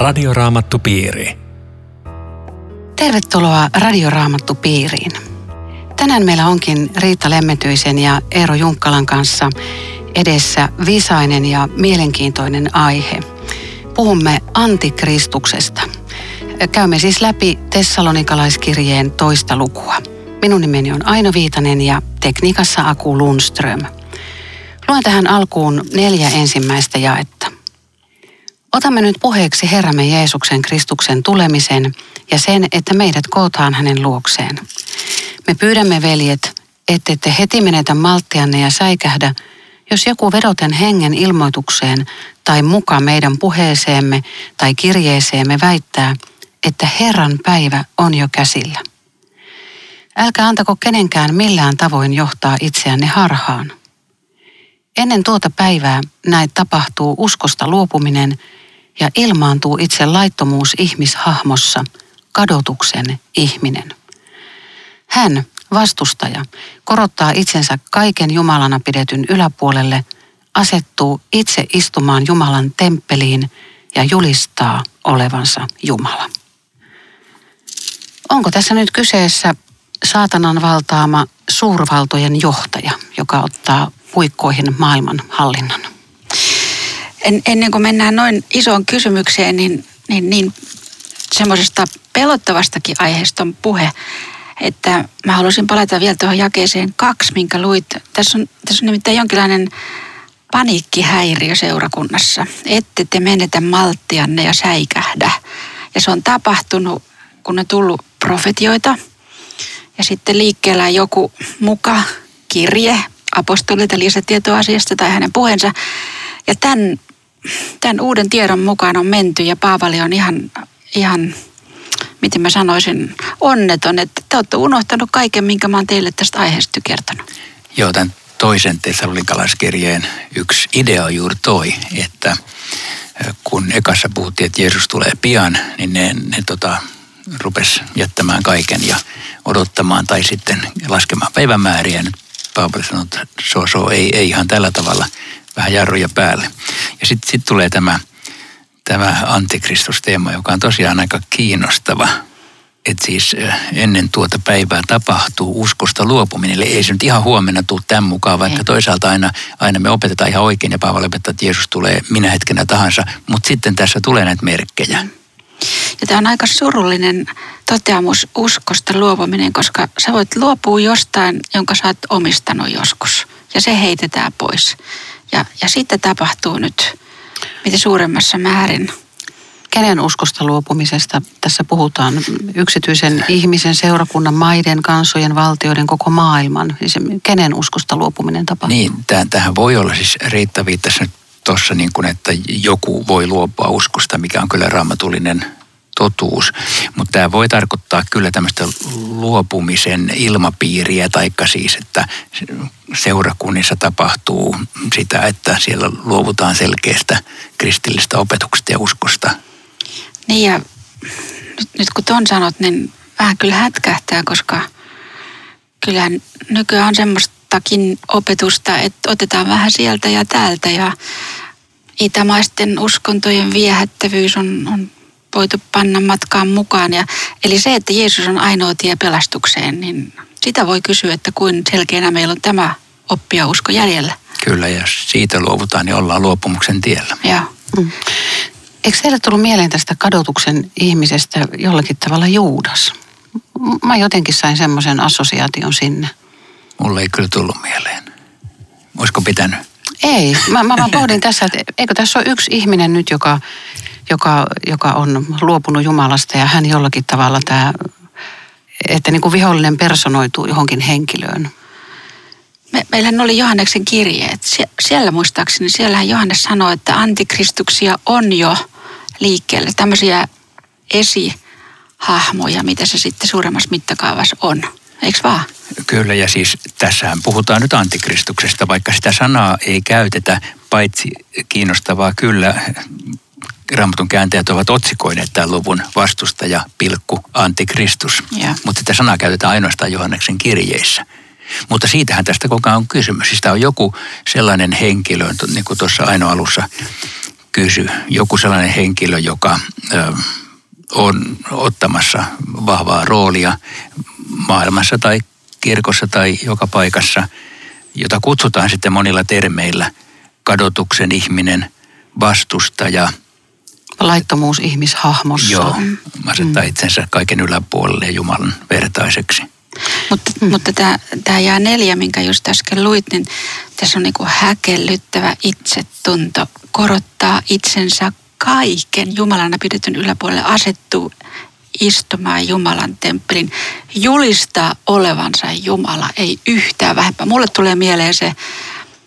Radioraamattupiiri. Tervetuloa Radioraamattupiiriin. Tänään meillä onkin Riitta Lemmetyisen ja Eero Junkkalan kanssa edessä visainen ja mielenkiintoinen aihe. Puhumme antikristuksesta. Käymme siis läpi Tessalonikalaiskirjeen toista lukua. Minun nimeni on Aino Viitanen ja tekniikassa Aku Lundström. Luen tähän alkuun neljä ensimmäistä jaetta. Otamme nyt puheeksi Herramme Jeesuksen Kristuksen tulemisen ja sen, että meidät kootaan hänen luokseen. Me pyydämme, veljet, ette te heti menetä malttianne ja säikähdä, jos joku vedoten hengen ilmoitukseen tai muka meidän puheeseemme tai kirjeeseemme väittää, että Herran päivä on jo käsillä. Älkää antako kenenkään millään tavoin johtaa itseänne harhaan. Ennen tuota päivää näet tapahtuu uskosta luopuminen ja ilmaantuu itse laittomuus ihmishahmossa, kadotuksen ihminen. Hän, vastustaja, korottaa itsensä kaiken Jumalana pidetyn yläpuolelle, asettuu itse istumaan Jumalan temppeliin ja julistaa olevansa Jumala. Onko tässä nyt kyseessä saatanan valtaama suurvaltojen johtaja, joka ottaa puikkoihin maailman hallinnan? En, ennen kuin mennään noin isoon kysymykseen, niin, niin, niin semmoisesta pelottavastakin aiheesta on puhe, että mä haluaisin palata vielä tuohon jakeeseen kaksi, minkä luit. Tässä on, tässä on nimittäin jonkinlainen paniikkihäiriö seurakunnassa. Ette te menetä malttianne ja säikähdä. Ja se on tapahtunut, kun on tullut profetioita. Ja sitten liikkeellä joku muka kirje apostolilta lisätietoa asiasta tai hänen puheensa. Ja tämän, tämän uuden tiedon mukaan on menty ja Paavali on ihan, ihan miten mä sanoisin, onneton, että te olette unohtanut kaiken, minkä mä oon teille tästä aiheesta kertonut. Joo, tämän toisen tessalonikalaiskirjeen yksi idea on juuri toi, että kun ekassa puhuttiin, että Jeesus tulee pian, niin ne, ne tota, rupes jättämään kaiken ja odottamaan tai sitten laskemaan päivämääriä. Nyt Paavali sanoi, että so, so, ei, ei ihan tällä tavalla, vähän jarruja päälle. Ja sitten sit tulee tämä, tämä antikristusteema, joka on tosiaan aika kiinnostava. Että siis ennen tuota päivää tapahtuu uskosta luopuminen. Eli ei se nyt ihan huomenna tule tämän mukaan, vaikka ei. toisaalta aina, aina me opetetaan ihan oikein ja Paavali opettaa, että Jeesus tulee minä hetkenä tahansa. Mutta sitten tässä tulee näitä merkkejä. Ja tämä on aika surullinen toteamus uskosta luopuminen, koska sä voit luopua jostain, jonka sä oot omistanut joskus. Ja se heitetään pois. Ja, ja sitten tapahtuu nyt mitä suuremmassa määrin. Kenen uskosta luopumisesta tässä puhutaan? Yksityisen ihmisen, seurakunnan, maiden, kansojen, valtioiden, koko maailman. Siis kenen uskosta luopuminen tapahtuu? Niin, tähän voi olla siis Riitta viittasi nyt tuossa niin kuin, että joku voi luopua uskosta, mikä on kyllä raamatullinen totuus. Mutta tämä voi tarkoittaa kyllä tämmöistä luopumisen ilmapiiriä, taikka siis, että seurakunnissa tapahtuu sitä, että siellä luovutaan selkeästä kristillistä opetuksesta ja uskosta. Niin ja nyt, kun ton sanot, niin vähän kyllä hätkähtää, koska kyllä nykyään on semmoistakin opetusta, että otetaan vähän sieltä ja täältä ja itämaisten uskontojen viehättävyys on, on voitu panna matkaan mukaan. Ja, eli se, että Jeesus on ainoa tie pelastukseen, niin sitä voi kysyä, että kuin selkeänä meillä on tämä oppia usko jäljellä. Kyllä, ja siitä luovutaan, niin ollaan luopumuksen tiellä. Joo. Mm. Eikö teille tullut mieleen tästä kadotuksen ihmisestä jollakin tavalla Juudas? Mä jotenkin sain semmoisen assosiaation sinne. Mulle ei kyllä tullut mieleen. Olisiko pitänyt? Ei. Mä, mä, mä pohdin tässä, että eikö tässä ole yksi ihminen nyt, joka joka, joka on luopunut Jumalasta ja hän jollakin tavalla tämä, että niin kuin vihollinen personoituu johonkin henkilöön. Me, meillähän oli Johanneksen kirjeet. Sie, siellä muistaakseni, siellähän Johannes sanoi, että antikristuksia on jo liikkeelle. Tämmöisiä esihahmoja, mitä se sitten suuremmassa mittakaavassa on. Eikö vaan? Kyllä, ja siis tässähän puhutaan nyt antikristuksesta, vaikka sitä sanaa ei käytetä, paitsi kiinnostavaa kyllä Raamatun kääntäjät ovat otsikoineet tämän luvun vastustaja, pilkku, antikristus. Yeah. Mutta sitä sanaa käytetään ainoastaan Johanneksen kirjeissä. Mutta siitähän tästä koko ajan on kysymys. Siis tämä on joku sellainen henkilö, niin kuin tuossa ainoa alussa kysy. Joku sellainen henkilö, joka ö, on ottamassa vahvaa roolia maailmassa tai kirkossa tai joka paikassa, jota kutsutaan sitten monilla termeillä kadotuksen ihminen, vastustaja. Laittomuus ihmishahmossa. Joo, asettaa mm. itsensä kaiken yläpuolelle Jumalan vertaiseksi. Mutta, mm. mutta tämä, tämä jää neljä, minkä just äsken luit, niin tässä on niin häkellyttävä itsetunto, korottaa itsensä kaiken Jumalana pidetyn yläpuolelle, asettuu istumaan Jumalan temppelin, julistaa olevansa Jumala, ei yhtään vähempää. Mulle tulee mieleen se,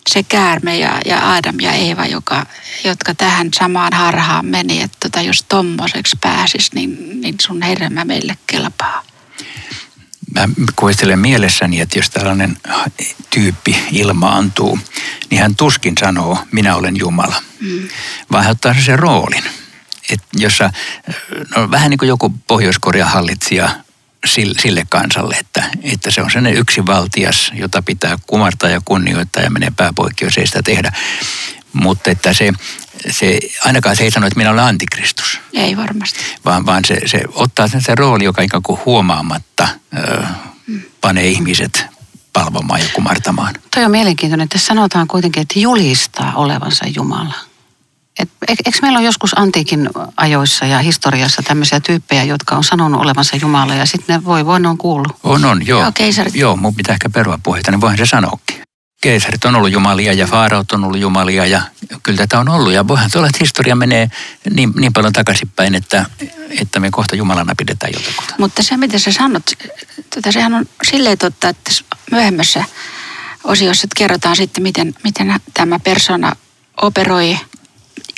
se käärme ja, ja Adam ja Eeva, joka, jotka tähän samaan harhaan meni, että tota, jos tommoseksi pääsis, niin, niin sun hedelmä meille kelpaa mä kuvistelen mielessäni, että jos tällainen tyyppi ilmaantuu, niin hän tuskin sanoo, minä olen Jumala, mm. vaan hän ottaa sen roolin. Et jossa, no, vähän niin kuin joku Pohjois-Korean hallitsija sille kansalle, että, että se on sellainen yksivaltias, jota pitää kumartaa ja kunnioittaa ja menee pääpoikki, jos ei sitä tehdä. Mutta että se, se, ainakaan se ei sano, että minä olen antikristus. Ei varmasti. Vaan, vaan se, se ottaa sen se rooli, joka ikään kuin huomaamatta ö, mm. panee ihmiset palvomaan ja kumartamaan. Toi on mielenkiintoinen, että sanotaan kuitenkin, että julistaa olevansa Jumala. Et, eikö meillä ole joskus antiikin ajoissa ja historiassa tämmöisiä tyyppejä, jotka on sanonut olevansa Jumala ja sitten ne voi, voi ne on kuullut? On, on, joo. Joo, keisarit. Joo, mun pitää ehkä perua puheita, niin voihan se sanoakin keisarit on ollut jumalia ja faaraut on ollut jumalia ja kyllä tätä on ollut. Ja voihan tuolla, että historia menee niin, niin paljon takaisinpäin, että, että me kohta Jumalana pidetään jotakuta. Mutta se, mitä sä sanot, tota, sehän on silleen totta, että myöhemmässä osiossa että kerrotaan sitten, miten, miten tämä persona operoi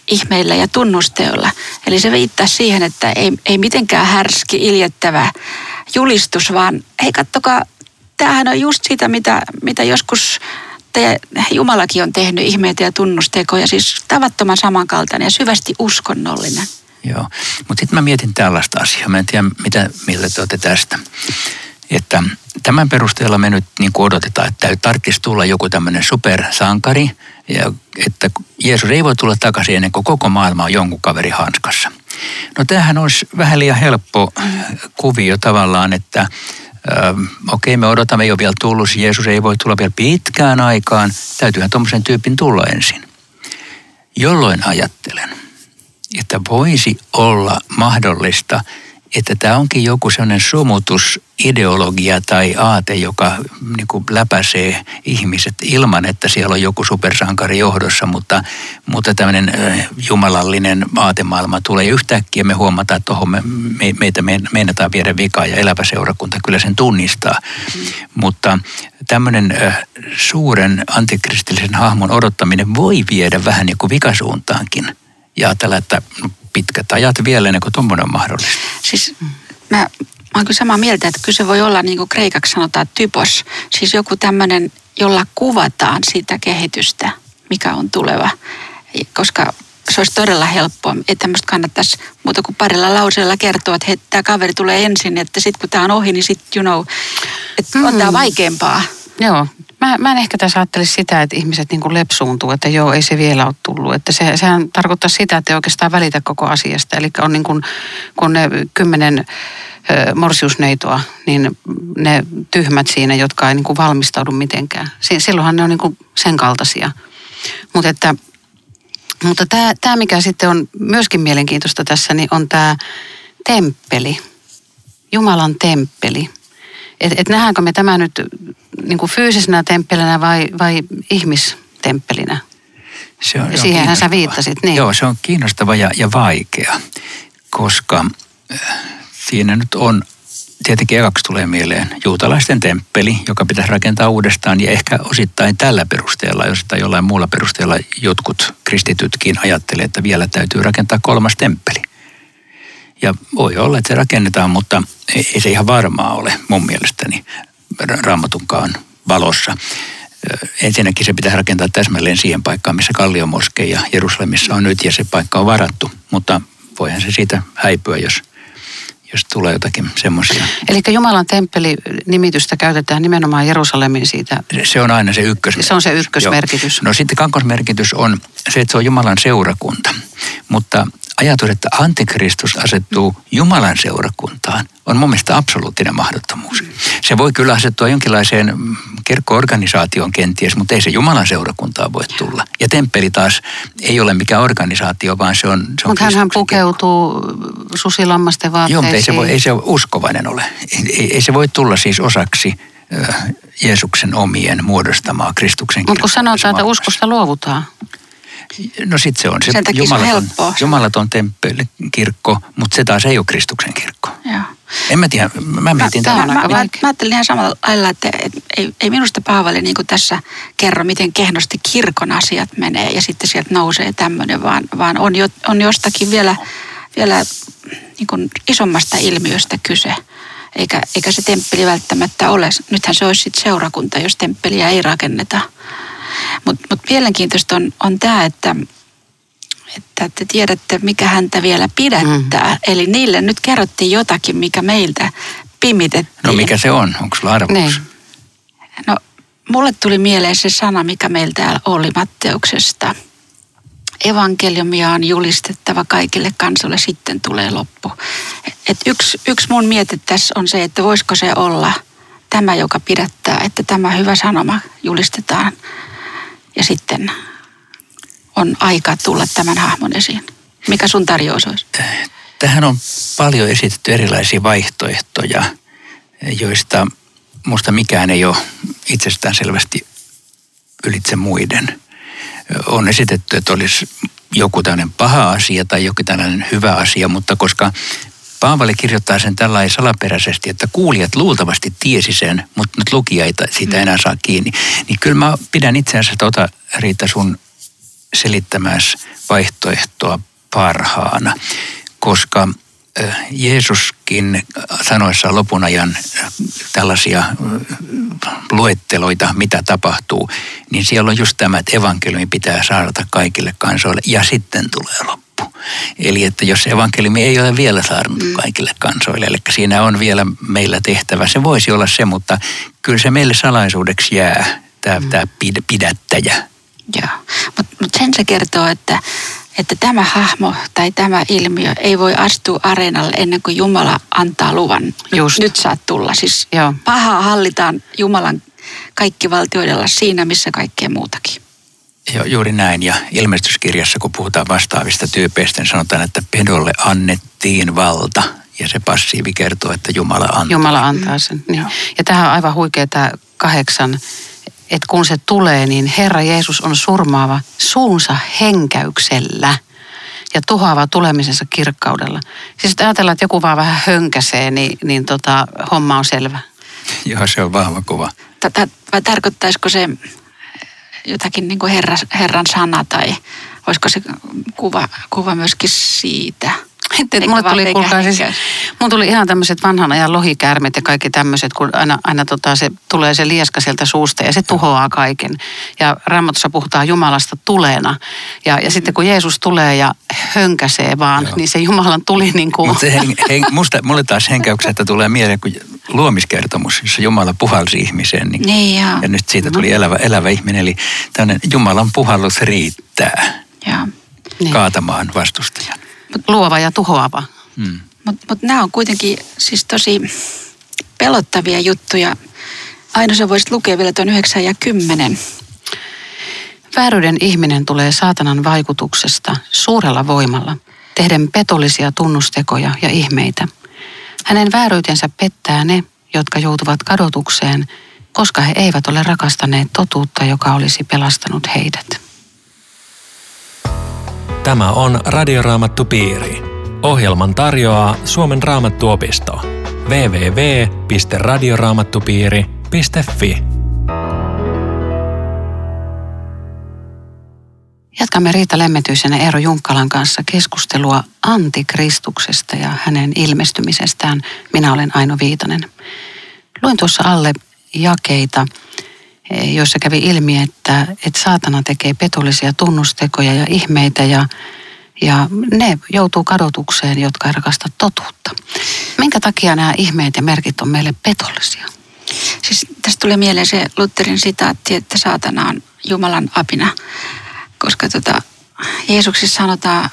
ihmeillä ja tunnusteolla. Eli se viittaa siihen, että ei, ei mitenkään härski, iljettävä julistus, vaan hei kattokaa, tämähän on just sitä, mitä, mitä joskus te, Jumalakin on tehnyt ihmeitä ja tunnustekoja, siis tavattoman samankaltainen ja syvästi uskonnollinen. Joo, mutta sitten mä mietin tällaista asiaa. Mä en tiedä, mitä mieltä te olette tästä. Että tämän perusteella me nyt niin odotetaan, että tarvitsisi tulla joku tämmöinen supersankari, ja että Jeesus ei voi tulla takaisin ennen kuin koko maailma on jonkun kaveri hanskassa. No tämähän olisi vähän liian helppo kuvio tavallaan, että okei, me odotamme, ei ole vielä tullut, Jeesus ei voi tulla vielä pitkään aikaan, täytyyhän tuommoisen tyypin tulla ensin. Jolloin ajattelen, että voisi olla mahdollista, että tämä onkin joku sellainen sumutusideologia tai aate, joka niin kuin läpäisee ihmiset ilman, että siellä on joku supersankari johdossa, mutta, mutta tämmöinen jumalallinen aatemaailma tulee yhtäkkiä me huomataan, että tuohon me, me, meitä me, meinataan viedä vikaa ja elävä seurakunta kyllä sen tunnistaa. Mm. Mutta tämmöinen suuren antikristillisen hahmon odottaminen voi viedä vähän niin kuin vikasuuntaankin ja ajatella, että pitkät ajat vielä ennen kuin tuommoinen on mahdollista. Siis mä, mä oon kyllä samaa mieltä, että kyllä se voi olla niin kuin kreikaksi sanotaan typos. Siis joku tämmöinen, jolla kuvataan sitä kehitystä, mikä on tuleva. Koska se olisi todella helppoa. Että tämmöistä kannattaisi muuta kuin parilla lauseella kertoa, että tämä kaveri tulee ensin, että sitten kun tämä on ohi, niin sitten you know, että mm. on tämä vaikeampaa. Joo, Mä, mä en ehkä tässä ajattelisi sitä, että ihmiset niin lepsuuntuu, että joo, ei se vielä ole tullut. Että se, sehän tarkoittaa sitä, että ei oikeastaan välitä koko asiasta. Eli on niin kuin, kun ne kymmenen morsiusneitoa, niin ne tyhmät siinä, jotka ei niin kuin valmistaudu mitenkään. Silloinhan ne on niin kuin sen kaltaisia. Mutta että mutta tämä, tämä, mikä sitten on myöskin mielenkiintoista tässä, niin on tämä temppeli. Jumalan temppeli. Että et nähdäänkö me tämä nyt niin kuin fyysisenä temppelinä vai, vai ihmistemppelinä? Se on, Siihenhän sä viittasit. Niin. Joo, se on kiinnostava ja, ja vaikea, koska äh, siinä nyt on tietenkin ekaksi tulee mieleen juutalaisten temppeli, joka pitäisi rakentaa uudestaan ja ehkä osittain tällä perusteella, jos tai jollain muulla perusteella jotkut kristitytkin ajattelee, että vielä täytyy rakentaa kolmas temppeli. Ja voi olla, että se rakennetaan, mutta ei se ihan varmaa ole mun mielestäni raamatunkaan valossa. Ensinnäkin se pitää rakentaa täsmälleen siihen paikkaan, missä Kalliomoske ja Jerusalemissa on nyt ja se paikka on varattu. Mutta voihan se siitä häipyä, jos, jos tulee jotakin semmoisia. Eli Jumalan temppeli-nimitystä käytetään nimenomaan Jerusalemin siitä. Se on aina se ykkösmerkitys. Se on se ykkösmerkitys. Joo. No sitten kakkosmerkitys on se, että se on Jumalan seurakunta. Mutta ajatus, että antikristus asettuu Jumalan seurakuntaan, on mun mielestä absoluuttinen mahdottomuus. Se voi kyllä asettua jonkinlaiseen kirkkoorganisaatioon kenties, mutta ei se Jumalan seurakuntaa voi tulla. Ja temppeli taas ei ole mikään organisaatio, vaan se on... Se on mutta hän pukeutuu susilammasten vaatteisiin. Joo, mutta ei se, voi, ei se uskovainen ole. Ei, ei se voi tulla siis osaksi Jeesuksen omien muodostamaa Kristuksen Mutta kun sanotaan, että uskosta luovutaan. No sitten se on se Sen jumalaton, se on jumalaton temppeli, kirkko, mutta se taas ei ole Kristuksen kirkko. Joo. En mä tiedä, mä mietin mä, mä, mä, mä, mä ajattelin ihan samalla lailla, että et, ei, ei minusta Paavali niin tässä kerro, miten kehnosti kirkon asiat menee ja sitten sieltä nousee tämmöinen, vaan, vaan on, jo, on jostakin vielä, vielä niin kuin isommasta ilmiöstä kyse. Eikä, eikä se temppeli välttämättä ole. Nythän se olisi sitten seurakunta, jos temppeliä ei rakenneta. Mutta mut mielenkiintoista on, on tämä, että, että te tiedätte, mikä häntä vielä pidättää. Mm. Eli niille nyt kerrottiin jotakin, mikä meiltä pimitettiin. No mikä se on? Onko sulla arvaus? Niin. No mulle tuli mieleen se sana, mikä meillä täällä oli Matteuksesta. Evankeliumia on julistettava kaikille kansoille, sitten tulee loppu. Et yksi, yksi mun miete tässä on se, että voisiko se olla tämä, joka pidättää, että tämä hyvä sanoma julistetaan sitten on aika tulla tämän hahmon esiin. Mikä sun tarjous olisi? Tähän on paljon esitetty erilaisia vaihtoehtoja, joista musta mikään ei ole itsestään selvästi ylitse muiden. On esitetty, että olisi joku tällainen paha asia tai joku tällainen hyvä asia, mutta koska Paavali kirjoittaa sen tällainen salaperäisesti, että kuulijat luultavasti tiesi sen, mutta nyt lukija ei siitä enää saa kiinni. Niin kyllä mä pidän itse asiassa tota, Riita, sun selittämässä vaihtoehtoa parhaana, koska Jeesuskin sanoessa lopun ajan tällaisia luetteloita, mitä tapahtuu, niin siellä on just tämä, että evankeliumi pitää saada kaikille kansoille ja sitten tulee loppu loppu. Eli että jos evankeliumi ei ole vielä saarnut mm. kaikille kansoille, eli siinä on vielä meillä tehtävä, se voisi olla se, mutta kyllä se meille salaisuudeksi jää, tämä, mm. tämä pidättäjä. Joo, mutta mut sen se kertoo, että, että tämä hahmo tai tämä ilmiö ei voi astua areenalle ennen kuin Jumala antaa luvan. Just. Nyt saat tulla. Siis Joo. pahaa hallitaan Jumalan kaikki valtioidella siinä, missä kaikkea muutakin. Joo, juuri näin. Ja ilmestyskirjassa, kun puhutaan vastaavista tyypeistä, niin sanotaan, että pedolle annettiin valta. Ja se passiivi kertoo, että Jumala antaa. Jumala antaa sen. Niin. Ja tähän on aivan huikea tämä kahdeksan, että kun se tulee, niin Herra Jeesus on surmaava suunsa henkäyksellä ja tuhoava tulemisensa kirkkaudella. Siis että ajatellaan, että joku vaan vähän hönkäsee, niin, niin tota, homma on selvä. Joo, se on vahva kuva. Tätä, vai tarkoittaisiko se jotakin niin kuin herra, Herran sana tai olisiko se kuva, kuva myöskin siitä? Että mulle tuli, kuulkaa, siis, mun tuli ihan tämmöiset vanhan ajan lohikäärmet ja kaikki tämmöiset, kun aina, aina tota se, tulee se lieska sieltä suusta ja se tuhoaa kaiken. Ja Raamatussa puhutaan Jumalasta tulena. Ja, ja sitten kun Jeesus tulee ja hönkäsee vaan, Joo. niin se Jumalan tuli niin kuin... Mutta musta, mulle taas henkäyksestä tulee mieleen, kun luomiskertomus, jossa Jumala puhalsi ihmiseen. Niin, niin ja. ja nyt siitä tuli elävä, elävä ihminen. Eli tämmöinen Jumalan puhallus riittää ja. Niin. kaatamaan vastustajan. Luova ja tuhoava. Hmm. Mutta mut nämä on kuitenkin siis tosi pelottavia juttuja. Aina sä voisit lukea vielä tuon 9 ja 10. Vääryyden ihminen tulee saatanan vaikutuksesta suurella voimalla, tehden petollisia tunnustekoja ja ihmeitä – hänen vääryytensä pettää ne, jotka joutuvat kadotukseen, koska he eivät ole rakastaneet totuutta, joka olisi pelastanut heidät. Tämä on Radioraamattu Piiri. Ohjelman tarjoaa Suomen raamattuopisto. www.radioraamattupiiri.fi Jatkamme Riita Lemmetyisen ja Eero Junkkalan kanssa keskustelua antikristuksesta ja hänen ilmestymisestään. Minä olen Aino Viitanen. Luin tuossa alle jakeita, joissa kävi ilmi, että, että saatana tekee petollisia tunnustekoja ja ihmeitä ja Ja ne joutuu kadotukseen, jotka ei rakasta totuutta. Minkä takia nämä ihmeet ja merkit on meille petollisia? Siis tästä tulee mieleen se Lutherin sitaatti, että saatana on Jumalan apina, koska tota, Jeesuksissa sanotaan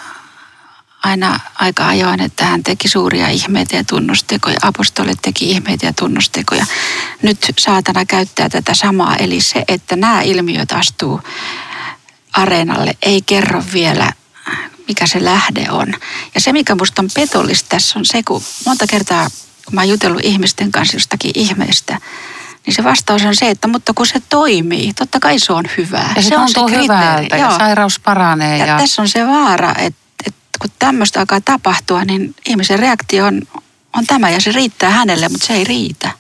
aina aika ajoin, että hän teki suuria ihmeitä ja tunnustekoja. Apostolit teki ihmeitä ja tunnustekoja. Nyt saatana käyttää tätä samaa, eli se, että nämä ilmiöt astuu areenalle, ei kerro vielä, mikä se lähde on. Ja se, mikä minusta on petollista tässä on se, kun monta kertaa, kun mä oon jutellut ihmisten kanssa jostakin ihmeestä, niin se vastaus on se, että mutta kun se toimii, totta kai se on hyvää. Ja se, se on se hyvältä ja sairaus paranee. Ja, ja tässä on se vaara, että kun tämmöistä alkaa tapahtua, niin ihmisen reaktio on, on tämä ja se riittää hänelle, mutta se ei riitä.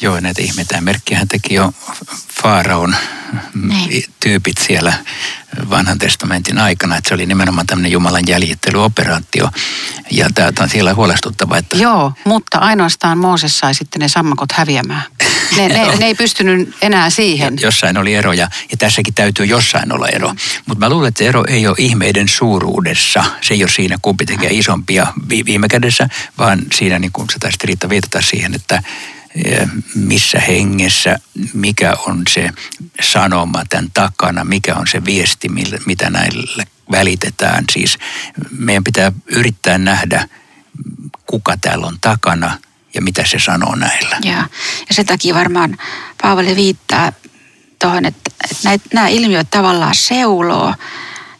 Joo, näitä ihmetään. Merkkihän teki jo Faaraon niin. tyypit siellä vanhan testamentin aikana, että se oli nimenomaan tämmöinen Jumalan jäljittelyooperaatio. Ja tämä on siellä huolestuttava, että... Joo, mutta ainoastaan Mooses sai sitten ne sammakot häviämään. Ne, ne, ne ei pystynyt enää siihen. Jossain oli eroja, ja tässäkin täytyy jossain olla ero. Mutta mä luulen, että se ero ei ole ihmeiden suuruudessa. Se ei ole siinä, kumpi tekee isompia viime kädessä, vaan siinä, niin kuin sä taisit Riitta viitata siihen, että missä hengessä, mikä on se sanoma tämän takana, mikä on se viesti, mitä näille välitetään. Siis meidän pitää yrittää nähdä, kuka täällä on takana ja mitä se sanoo näillä. Ja, ja sen takia varmaan Paavali viittaa tuohon, että, että näitä, nämä ilmiöt tavallaan seuloo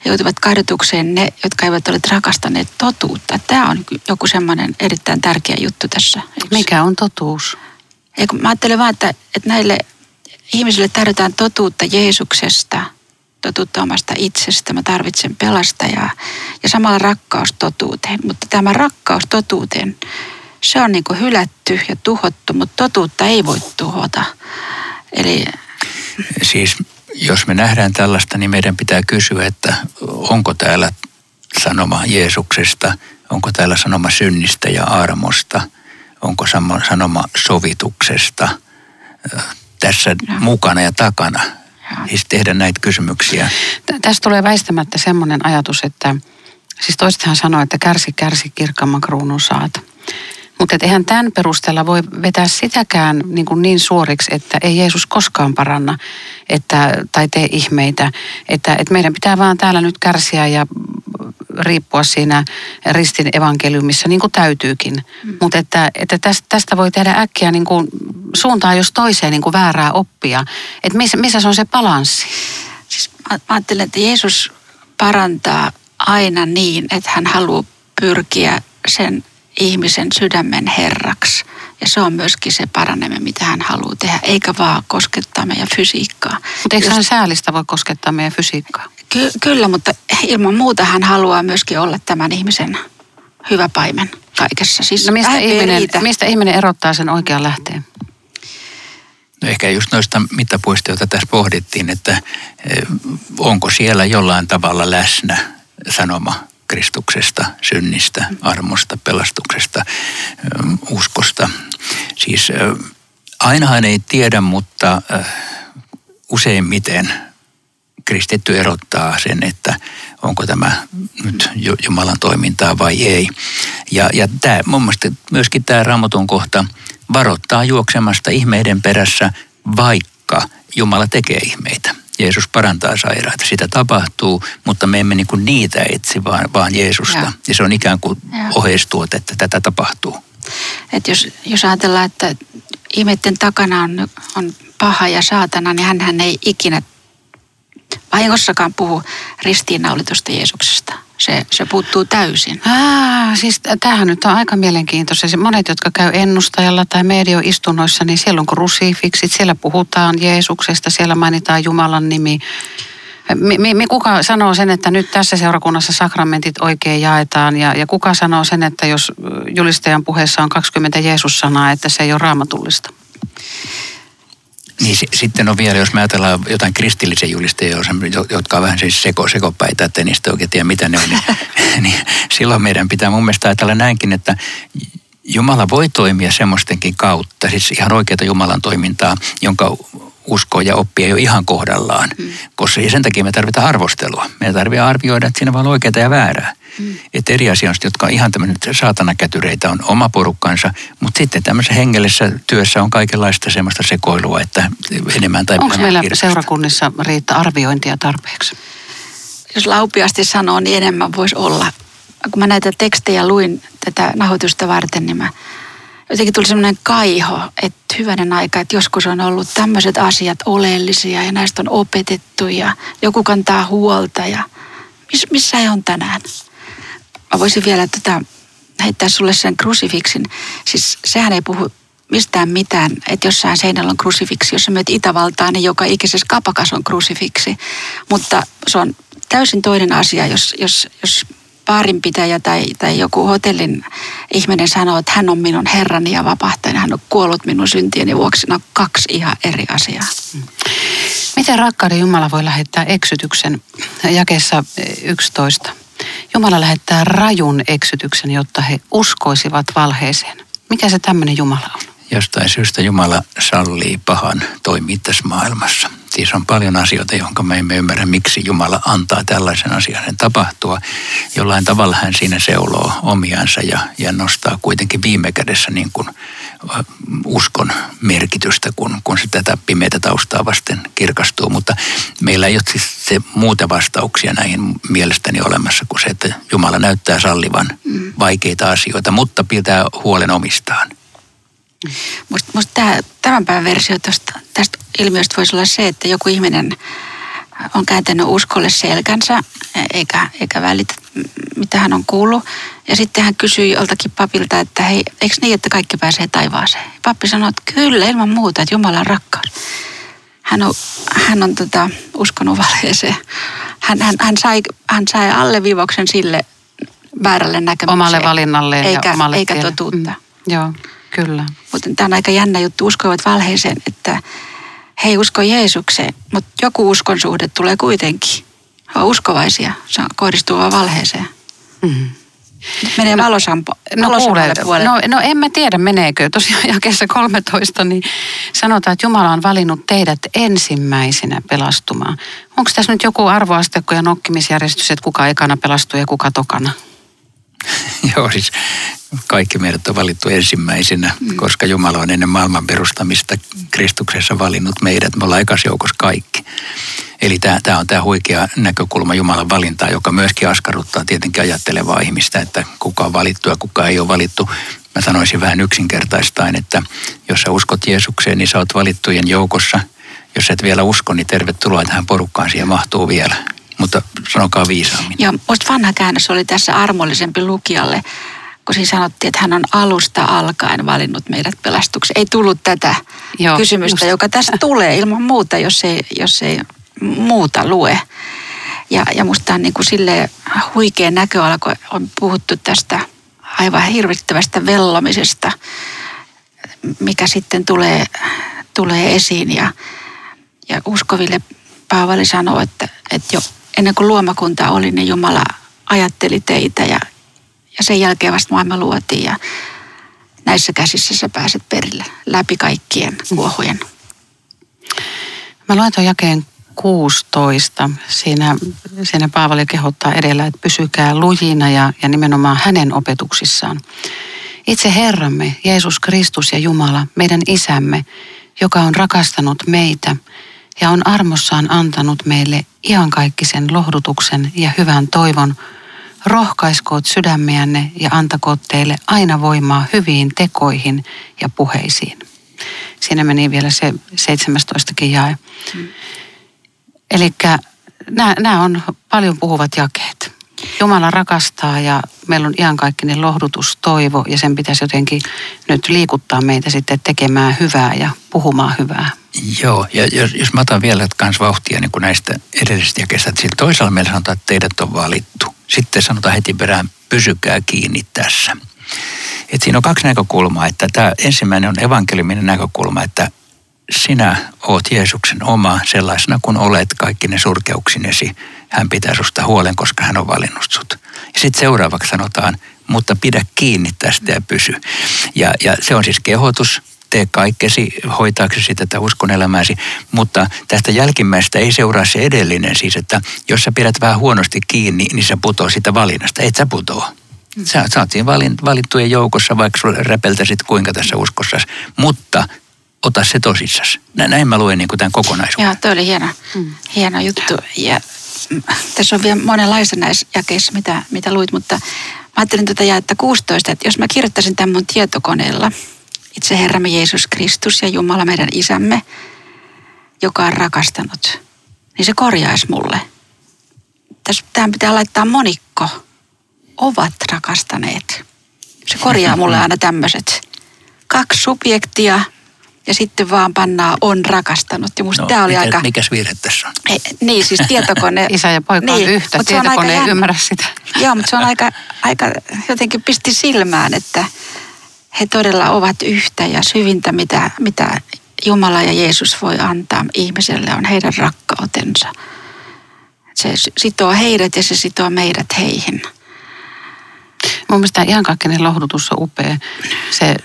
joutuvat kadotukseen ne, jotka eivät ole rakastaneet totuutta. Tämä on joku semmoinen erittäin tärkeä juttu tässä. Mikä on totuus? Ja kun mä ajattelen vaan, että, että näille ihmisille tarvitaan totuutta Jeesuksesta, totuutta omasta itsestä. Mä tarvitsen pelastajaa ja samalla rakkaus totuuteen. Mutta tämä rakkaus totuuteen, se on niin kuin hylätty ja tuhottu, mutta totuutta ei voi tuhota. Eli... Siis jos me nähdään tällaista, niin meidän pitää kysyä, että onko täällä sanoma Jeesuksesta, onko täällä sanoma synnistä ja armosta – onko sanoma sovituksesta tässä no. mukana ja takana. Siis tehdä näitä kysymyksiä. Tästä tulee väistämättä semmoinen ajatus, että siis toisethan sanoo, että kärsi, kärsi, kirkkaamman kruunun saat. Mutta eihän tämän perusteella voi vetää sitäkään niin, kuin niin suoriksi, että ei Jeesus koskaan paranna että, tai tee ihmeitä. Että, että meidän pitää vaan täällä nyt kärsiä ja riippua siinä ristin evankeliumissa, niin kuin täytyykin. Mm. Mutta että, että tästä, tästä voi tehdä äkkiä niin kuin suuntaa jos toiseen niin kuin väärää oppia. Että missä, missä se on se balanssi? Siis mä ajattelen, että Jeesus parantaa aina niin, että hän haluaa pyrkiä sen ihmisen sydämen herraksi. Ja se on myöskin se paranemme, mitä hän haluaa tehdä, eikä vaan koskettaa meidän fysiikkaa. Mutta eikö hän säälistä voi koskettaa meidän fysiikkaa? Ky- kyllä, mutta ilman muuta hän haluaa myöskin olla tämän ihmisen hyvä paimen kaikessa. Siis no mistä, ihminen, mistä ihminen erottaa sen oikean lähteen? No ehkä just noista mittapuista, joita tässä pohdittiin, että eh, onko siellä jollain tavalla läsnä sanoma Kristuksesta, synnistä, armosta, pelastuksesta, eh, uskosta. Siis eh, ainahan ei tiedä, mutta useimmiten kristitty erottaa sen, että onko tämä nyt Jumalan toimintaa vai ei. Ja, ja tämä, mun mielestä myöskin tämä raamatun kohta varoittaa juoksemasta ihmeiden perässä, vaikka Jumala tekee ihmeitä. Jeesus parantaa sairaita. Sitä tapahtuu, mutta me emme niin kuin niitä etsi, vaan, vaan Jeesusta. Ja. ja se on ikään kuin oheistuote, että tätä tapahtuu. Et jos, jos ajatellaan, että ihmeiden takana on, on paha ja saatana, niin hän ei ikinä vahingossakaan puhu ristiinnaulitusta Jeesuksesta. Se, se puuttuu täysin. Ah, siis tämähän nyt on aika mielenkiintoista. Monet, jotka käy ennustajalla tai medioistunnoissa, niin siellä on krusifiksit, siellä puhutaan Jeesuksesta, siellä mainitaan Jumalan nimi. Mi, mi, kuka sanoo sen, että nyt tässä seurakunnassa sakramentit oikein jaetaan ja, ja kuka sanoo sen, että jos julistajan puheessa on 20 Jeesus-sanaa, että se ei ole raamatullista? Niin sitten on vielä, jos me ajatellaan jotain kristillisen julistajia, jotka on vähän siis seko, sekopäitä, että niistä oikein tiedä mitä ne on, niin, niin silloin meidän pitää mun mielestä ajatella näinkin, että Jumala voi toimia semmoistenkin kautta, siis ihan oikeata Jumalan toimintaa, jonka usko ja oppi ei ole ihan kohdallaan. Mm. Koska sen takia me tarvitaan arvostelua. Me tarvitsee arvioida, että siinä on oikeaa ja väärää. Mm. Että eri asioista, jotka on ihan tämmöinen saatanakätyreitä, on oma porukkansa, mutta sitten tämmöisessä hengellisessä työssä on kaikenlaista semmoista sekoilua, että enemmän tai Onko meillä kirkasta. seurakunnissa riittää arviointia tarpeeksi? Jos laupiasti sanoo, niin enemmän voisi olla. Kun mä näitä tekstejä luin tätä nahoitusta varten, niin mä jotenkin tuli semmoinen kaiho, että hyvänen aika, että joskus on ollut tämmöiset asiat oleellisia ja näistä on opetettu ja joku kantaa huolta ja miss, missä he on tänään? Mä voisin vielä tota, heittää sulle sen krusifiksin. Siis sehän ei puhu mistään mitään, että jossain seinällä on krusifiksi. Jos sä menet Itävaltaan, niin joka ikisessä kapakas on krusifiksi. Mutta se on täysin toinen asia, jos, jos, jos baarinpitäjä tai, tai joku hotellin ihminen sanoo, että hän on minun herrani ja vapahtaja, hän on kuollut minun syntieni vuoksi. No kaksi ihan eri asiaa. Miten rakkauden Jumala voi lähettää eksytyksen jakeessa 11? Jumala lähettää rajun eksytyksen, jotta he uskoisivat valheeseen. Mikä se tämmöinen Jumala on? Jostain syystä Jumala sallii pahan toimia tässä maailmassa. Siis on paljon asioita, jonka me emme ymmärrä, miksi Jumala antaa tällaisen asian tapahtua. Jollain tavalla hän siinä seuloo omiansa ja, ja nostaa kuitenkin viime kädessä niin kuin uskon merkitystä, kun, kun se tätä pimeitä taustaa vasten kirkastuu. Mutta meillä ei ole siis se muuta vastauksia näihin mielestäni olemassa kuin se, että Jumala näyttää sallivan mm. vaikeita asioita, mutta pitää huolen omistaan. Musta, musta tämä, tämän päivän versio tosta, tästä ilmiöstä voisi olla se, että joku ihminen on kääntänyt uskolle selkänsä eikä, eikä välitä, mitä hän on kuullut. Ja sitten hän kysyi joltakin papilta, että hei, eikö niin, että kaikki pääsee taivaaseen? Pappi sanoi, että kyllä, ilman muuta, että Jumala on rakkaus. Hän on, hän on tota, uskonut valheeseen. Hän, hän, hän, sai, hän sai alleviivauksen sille väärälle näkemykseen. Omalle valinnalle eikä, ja omalle Eikä totuutta. Mm, joo, kyllä. Mutta tämä on aika jännä juttu, uskoivat valheeseen, että he ei usko Jeesukseen, mutta joku uskon suhde tulee kuitenkin. He on uskovaisia, se kohdistuu vaan valheeseen. Mm. Menee no, valosampo, no, kuule, no, no en mä tiedä meneekö. Tosiaan jakessa 13 niin sanotaan, että Jumala on valinnut teidät ensimmäisenä pelastumaan. Onko tässä nyt joku arvoastekko ja nokkimisjärjestys, että kuka ekana pelastuu ja kuka tokana? Joo, siis kaikki meidät on valittu ensimmäisenä, mm. koska Jumala on ennen maailman perustamista Kristuksessa valinnut meidät. Me ollaan joukossa kaikki. Eli tämä, tämä on tämä huikea näkökulma Jumalan valintaa, joka myöskin askarruttaa tietenkin ajattelevaa ihmistä, että kuka on valittu ja kuka ei ole valittu. Mä sanoisin vähän yksinkertaistain, että jos sä uskot Jeesukseen, niin sä oot valittujen joukossa. Jos et vielä usko, niin tervetuloa tähän porukkaan, siihen mahtuu vielä. Mutta sanokaa viisaammin. Joo, musta vanha käännös oli tässä armollisempi lukijalle kun siinä sanottiin, että hän on alusta alkaen valinnut meidät pelastukseen. Ei tullut tätä Joo, kysymystä, just. joka tästä tulee ilman muuta, jos ei, jos ei muuta lue. Ja, ja musta on niin kuin sille huikea näköala, kun on puhuttu tästä aivan hirvittävästä vellomisesta, mikä sitten tulee, tulee esiin. Ja, ja uskoville Paavali sanoo, että, että jo ennen kuin luomakunta oli, niin Jumala ajatteli teitä ja, ja sen jälkeen vasta maailma luotiin ja näissä käsissä sä pääset perille läpi kaikkien kuohujen. Mä luen tuon jakeen 16. Siinä, siinä Paavali kehottaa edellä, että pysykää lujina ja, ja nimenomaan hänen opetuksissaan. Itse Herramme, Jeesus Kristus ja Jumala, meidän isämme, joka on rakastanut meitä ja on armossaan antanut meille iankaikkisen lohdutuksen ja hyvän toivon, rohkaiskoot sydämiänne ja antakoot teille aina voimaa hyviin tekoihin ja puheisiin. Siinä meni vielä se 17 jae. Mm. Eli nämä on paljon puhuvat jakeet. Jumala rakastaa ja meillä on iankaikkinen lohdutus, toivo ja sen pitäisi jotenkin nyt liikuttaa meitä sitten tekemään hyvää ja puhumaan hyvää. Joo, ja jos, jos mä otan vielä kans vauhtia niin kuin näistä edellisistä jakeista, että toisaalta meillä sanotaan, että teidät on valittu. Sitten sanotaan heti perään, pysykää kiinni tässä. Et siinä on kaksi näkökulmaa. Että tämä ensimmäinen on evankeliuminen näkökulma, että sinä oot Jeesuksen oma sellaisena kuin olet kaikki ne surkeuksinesi. Hän pitää susta huolen, koska hän on valinnut sut. Ja sitten seuraavaksi sanotaan, mutta pidä kiinni tästä ja pysy. Ja, ja se on siis kehotus, tee kaikkesi hoitaaksesi tätä uskon elämääsi, mutta tästä jälkimmäistä ei seuraa se edellinen siis, että jos sä pidät vähän huonosti kiinni, niin sä putoo sitä valinnasta. Et sä putoo. Sä, oot siinä valittujen joukossa, vaikka sulle räpeltäisit kuinka tässä uskossa, mutta ota se tosissas. Näin mä luen niin kuin tämän kokonaisuuden. Joo, toi oli hieno, hieno juttu. Ja mm, tässä on vielä monenlaista näissä jakeissa, mitä, mitä luit, mutta mä ajattelin tätä jaetta 16, että jos mä kirjoittaisin tämän mun tietokoneella, itse Herramme Jeesus Kristus ja Jumala meidän isämme, joka on rakastanut, niin se korjaisi mulle. Tässä tähän pitää laittaa monikko. Ovat rakastaneet. Se korjaa mulle aina tämmöiset. Kaksi subjektia – ja sitten vaan pannaan on rakastanut. Ja musta no, tämä oli mikä, aika... Mikäs virhe tässä on? Ei, niin, siis tietokone... Isä ja poika niin, on yhtä, mutta se on tietokone aika ei ymmärrä sitä. Joo, mutta se on aika, aika jotenkin pisti silmään, että he todella ovat yhtä ja syvintä, mitä, mitä Jumala ja Jeesus voi antaa ihmiselle, on heidän rakkautensa. Se sitoo heidät ja se sitoo meidät heihin. Mun mielestä iankaikkinen lohdutus on upea. Se,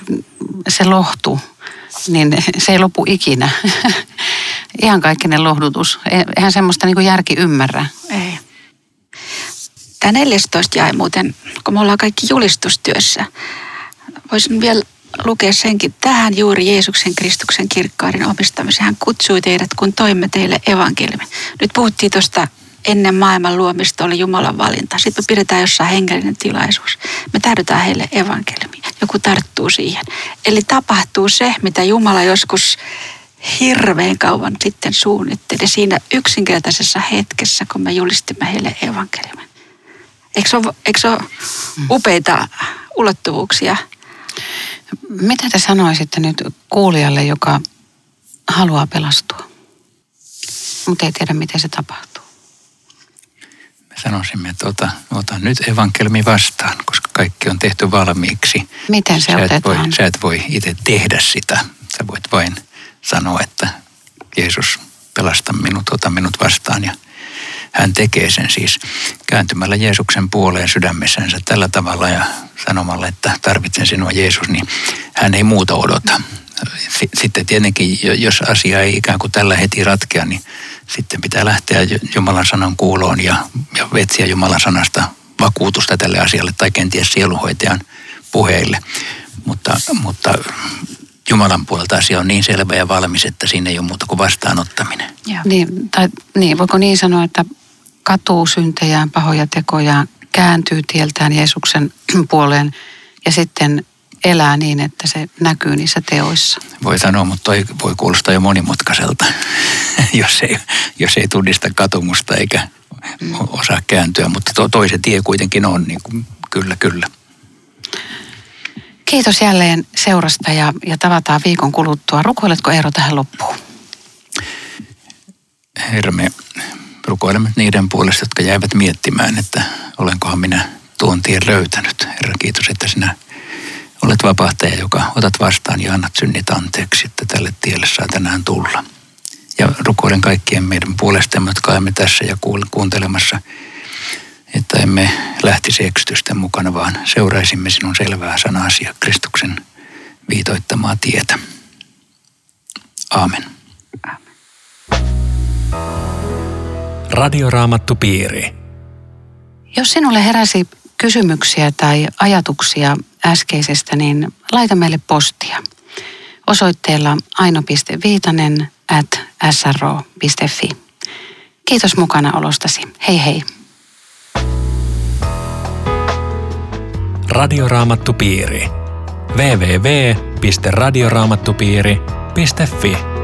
se lohtu, niin se ei lopu ikinä. Iankaikkinen lohdutus. Eihän semmoista niin järki ymmärrä. Ei. Tämä 14 jäi muuten, kun me ollaan kaikki julistustyössä. Voisin vielä lukea senkin. Tähän juuri Jeesuksen Kristuksen kirkkauden omistamiseen. Hän kutsui teidät, kun toimme teille evankeliumin. Nyt puhuttiin tuosta ennen maailman luomista oli Jumalan valinta. Sitten me pidetään jossain hengellinen tilaisuus. Me täydytään heille evankeliumia. Joku tarttuu siihen. Eli tapahtuu se, mitä Jumala joskus hirveän kauan sitten suunnitteli siinä yksinkertaisessa hetkessä, kun me julistimme heille evankeliumin. Eikö se ole, eikö se ole upeita ulottuvuuksia? Mitä te sanoisitte nyt kuulijalle, joka haluaa pelastua, mutta ei tiedä, miten se tapahtuu? Me sanoisimme, että ota, ota nyt evankelmi vastaan, koska kaikki on tehty valmiiksi. Miten se sä et, voi, otetaan? sä et voi itse tehdä sitä. Sä voit vain sanoa, että Jeesus, pelasta minut, ota minut vastaan. Ja hän tekee sen siis kääntymällä Jeesuksen puoleen sydämessänsä tällä tavalla ja sanomalla, että tarvitsen sinua Jeesus, niin hän ei muuta odota. Si- Sitten tietenkin, jo- jos asia ei ikään kuin tällä heti ratkea, niin sitten pitää lähteä Ju- Jumalan sanan kuuloon ja, ja vetsiä Jumalan sanasta vakuutusta tälle asialle tai kenties sielunhoitajan puheille. Mutta, mutta Jumalan puolelta asia on niin selvä ja valmis, että siinä ei ole muuta kuin vastaanottaminen. Niin, tai, niin, voiko niin sanoa, että katuu syntejään, pahoja tekojaan, kääntyy tieltään Jeesuksen puoleen ja sitten elää niin, että se näkyy niissä teoissa. Voi sanoa, mutta toi voi kuulostaa jo monimutkaiselta, jos ei, jos ei tunnista katumusta eikä osaa kääntyä. Mutta to, toisen tie kuitenkin on, niin kuin, kyllä, kyllä. Kiitos jälleen seurasta ja, ja tavataan viikon kuluttua. Rukoiletko Eero tähän loppuun? Herra, me rukoilemme niiden puolesta, jotka jäivät miettimään, että olenkohan minä tuon tien löytänyt. Herra, kiitos, että sinä olet vapahtaja, joka otat vastaan ja annat synnit anteeksi, että tälle tielle saa tänään tulla. Ja rukoilen kaikkien meidän puolestamme, jotka olemme tässä ja kuuntelemassa, että emme lähtisi eksytysten mukana, vaan seuraisimme sinun selvää sanasi ja Kristuksen viitoittamaa tietä. Aamen. Radioraamattupiiri. Jos sinulle heräsi kysymyksiä tai ajatuksia äskeisestä, niin laita meille postia osoitteella aino.viitanen at sro.fi. Kiitos mukana olostasi. Hei hei. Radioraamattupiiri. www.radioraamattupiiri.fi